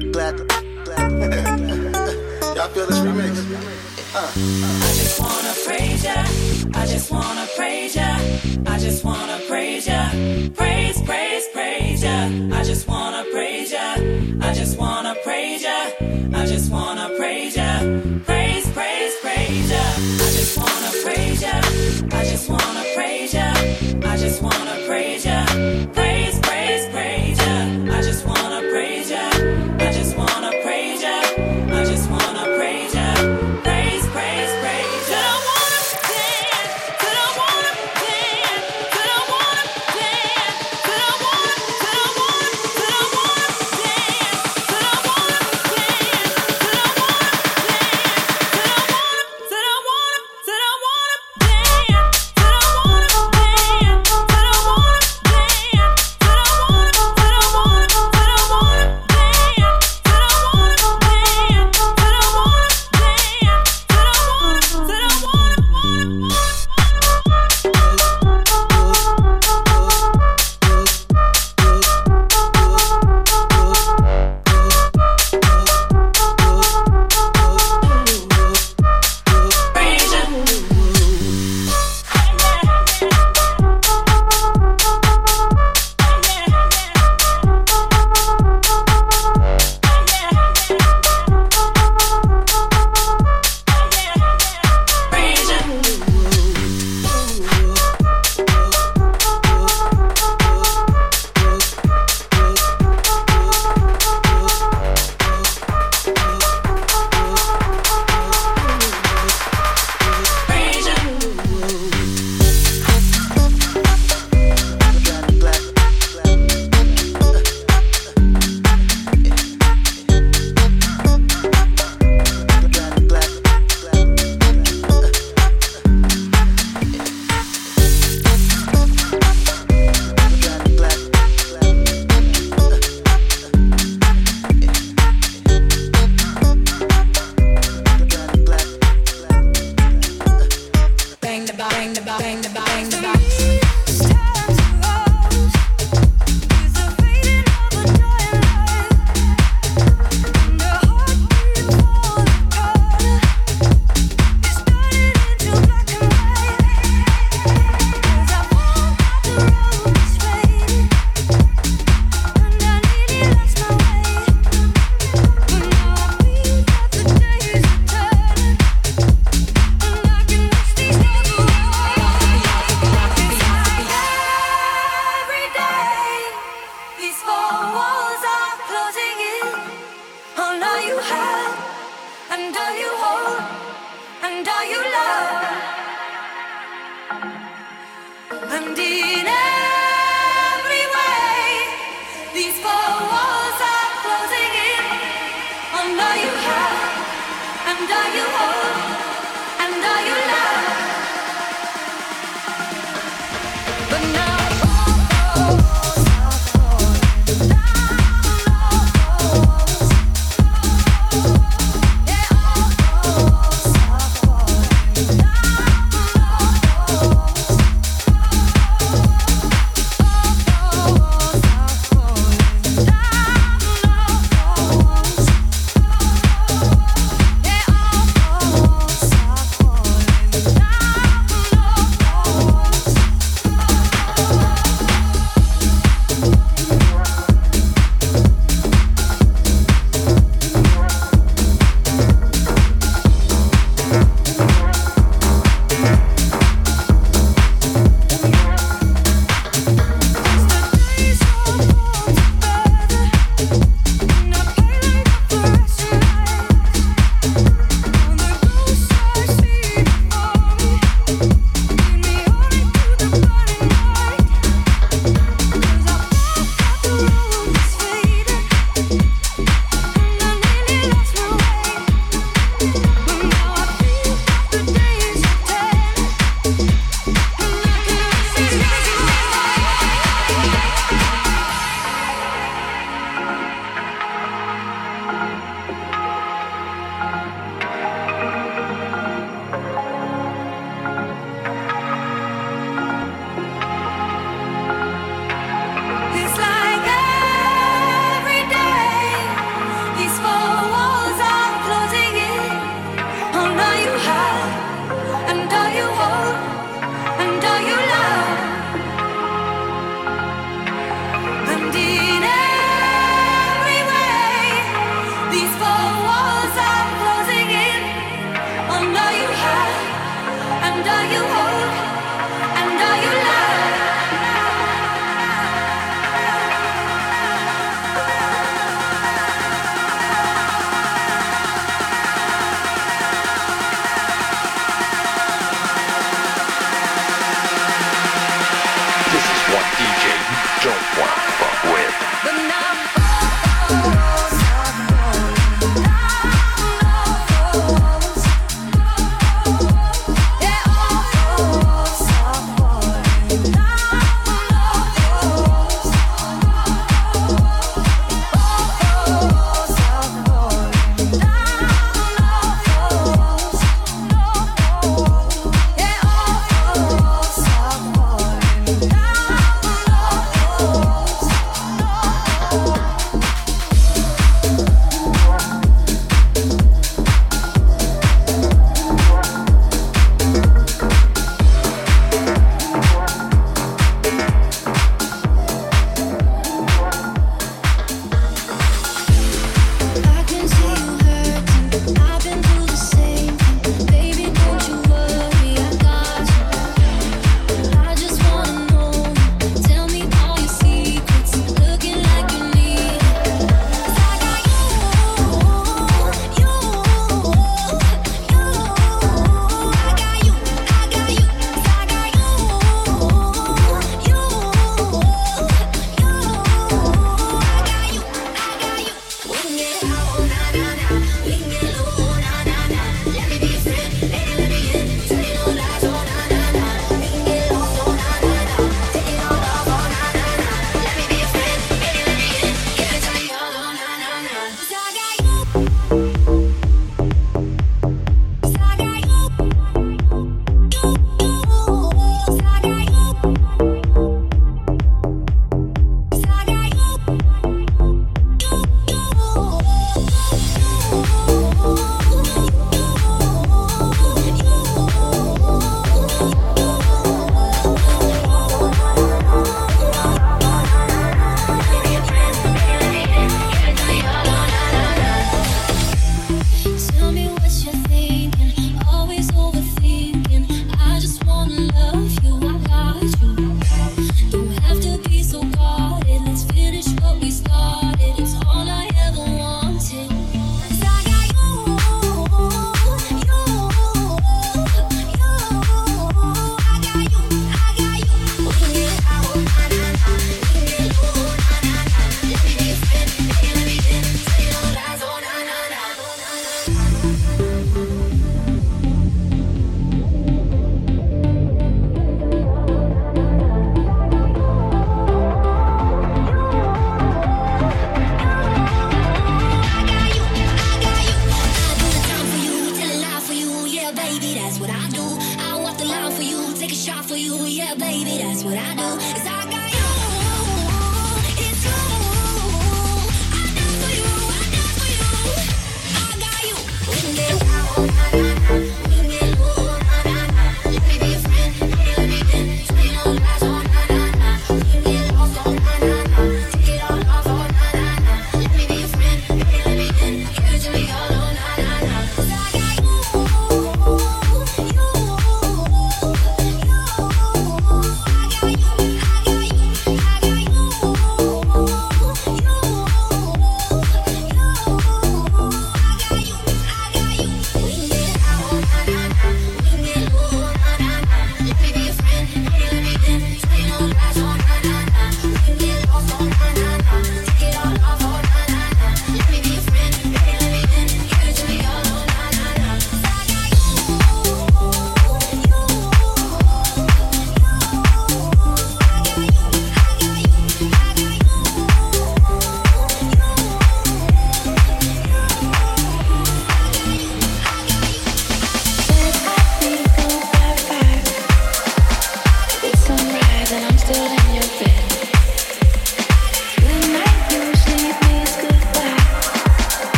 black, black, black. Y'all feel this remix? Uh. I just wanna praise ya. I just wanna praise ya. I just wanna praise ya. Praise, praise, praise ya. I just wanna praise ya. I just wanna praise ya. I just wanna praise ya. Praise, praise, praise ya. I just wanna praise ya. I just wanna praise ya. I just wanna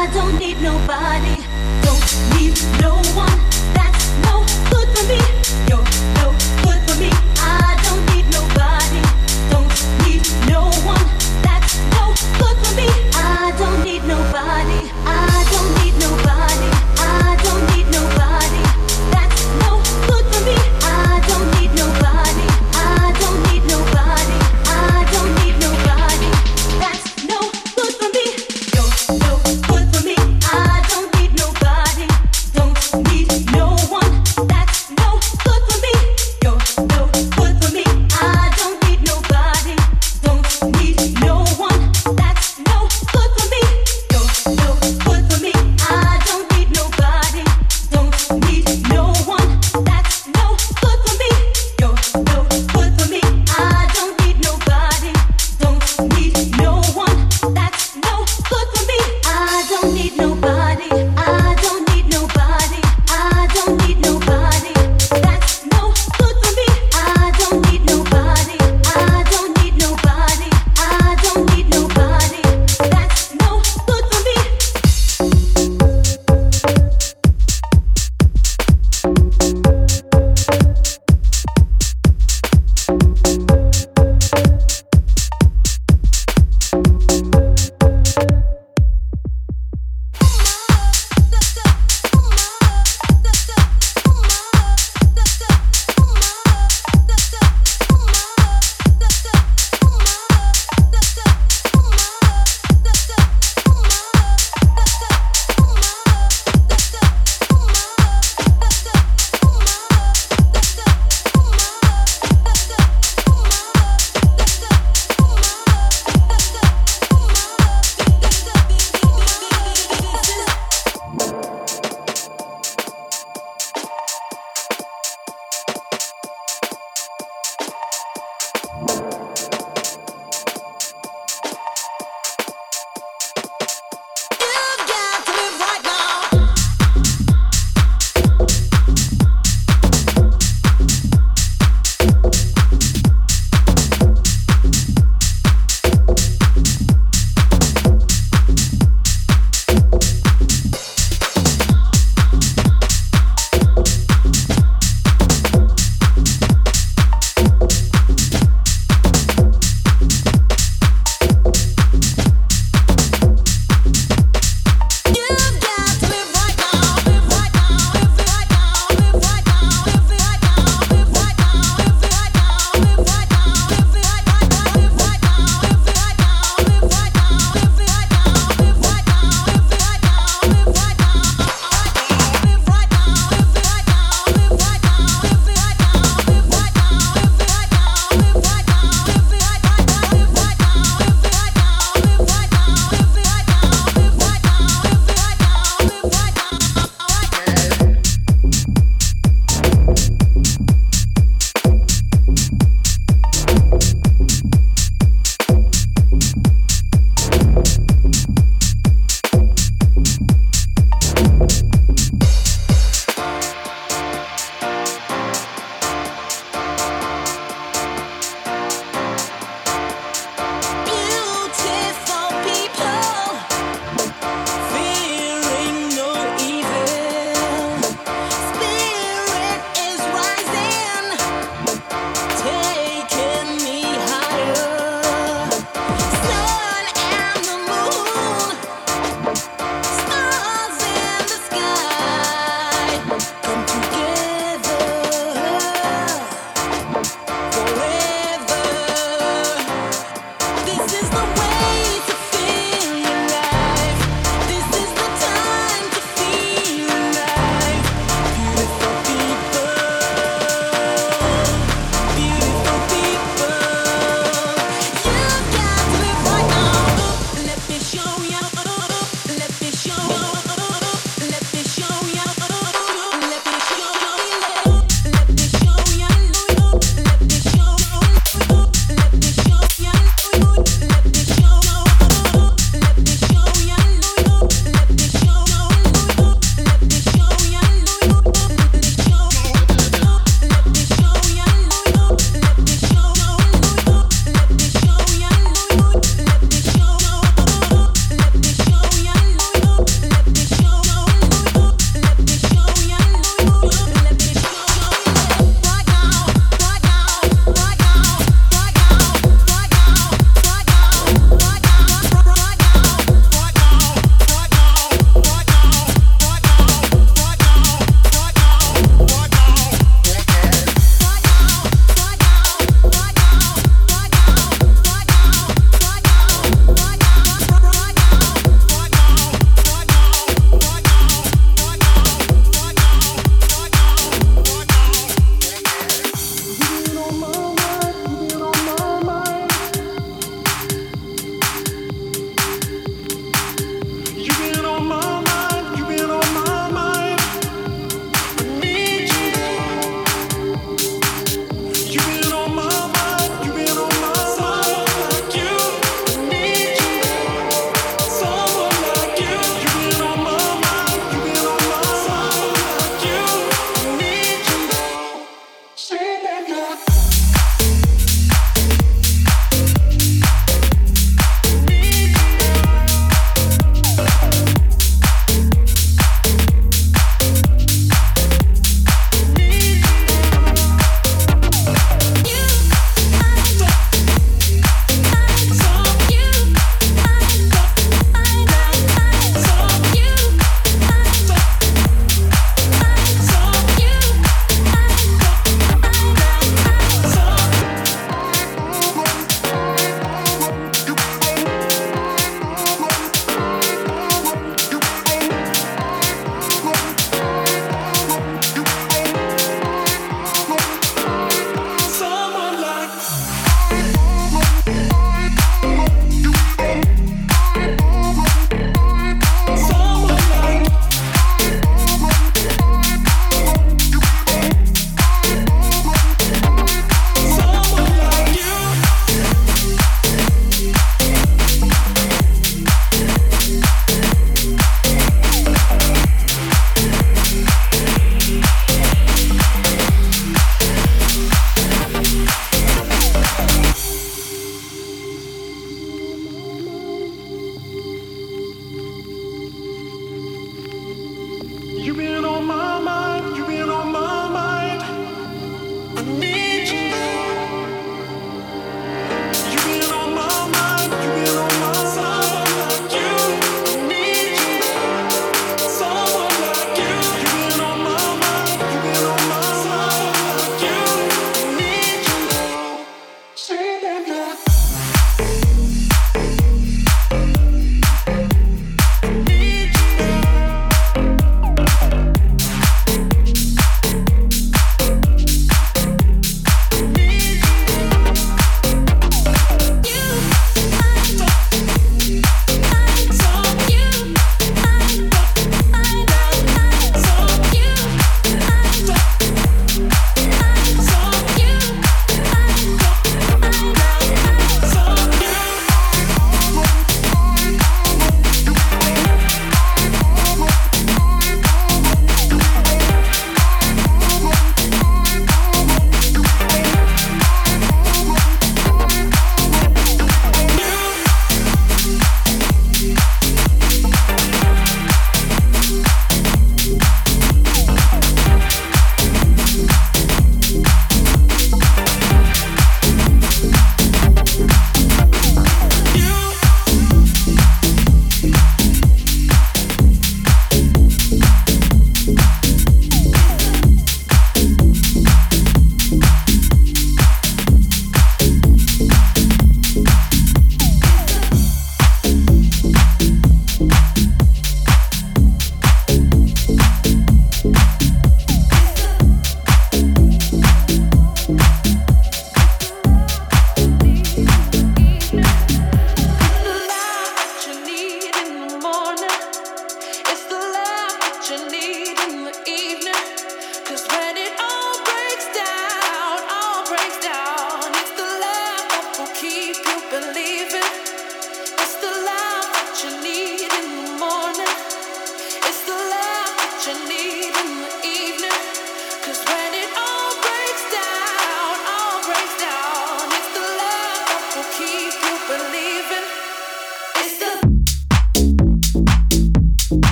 I don't need nobody, don't need no one. That's no.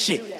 Shit,